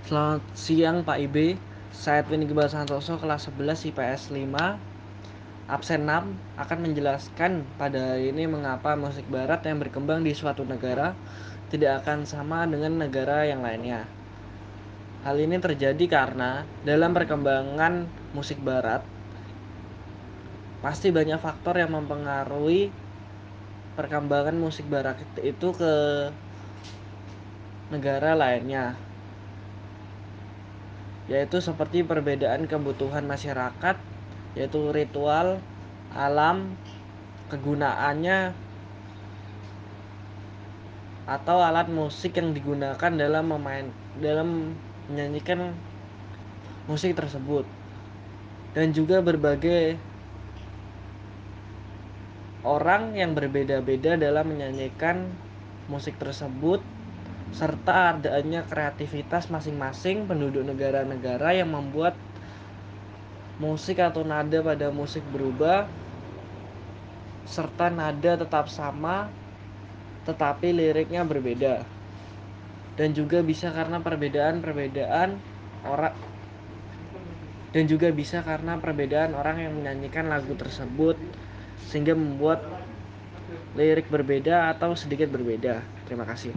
Selamat siang Pak IB, saya Edwin Iqbal Santoso kelas 11 IPS 5 absen 6 akan menjelaskan pada hari ini mengapa musik barat yang berkembang di suatu negara tidak akan sama dengan negara yang lainnya. Hal ini terjadi karena dalam perkembangan musik barat pasti banyak faktor yang mempengaruhi perkembangan musik barat itu ke negara lainnya yaitu seperti perbedaan kebutuhan masyarakat yaitu ritual, alam, kegunaannya atau alat musik yang digunakan dalam memain dalam menyanyikan musik tersebut. Dan juga berbagai orang yang berbeda-beda dalam menyanyikan musik tersebut serta adanya kreativitas masing-masing penduduk negara-negara yang membuat musik atau nada pada musik berubah serta nada tetap sama tetapi liriknya berbeda dan juga bisa karena perbedaan-perbedaan orang dan juga bisa karena perbedaan orang yang menyanyikan lagu tersebut sehingga membuat lirik berbeda atau sedikit berbeda. Terima kasih.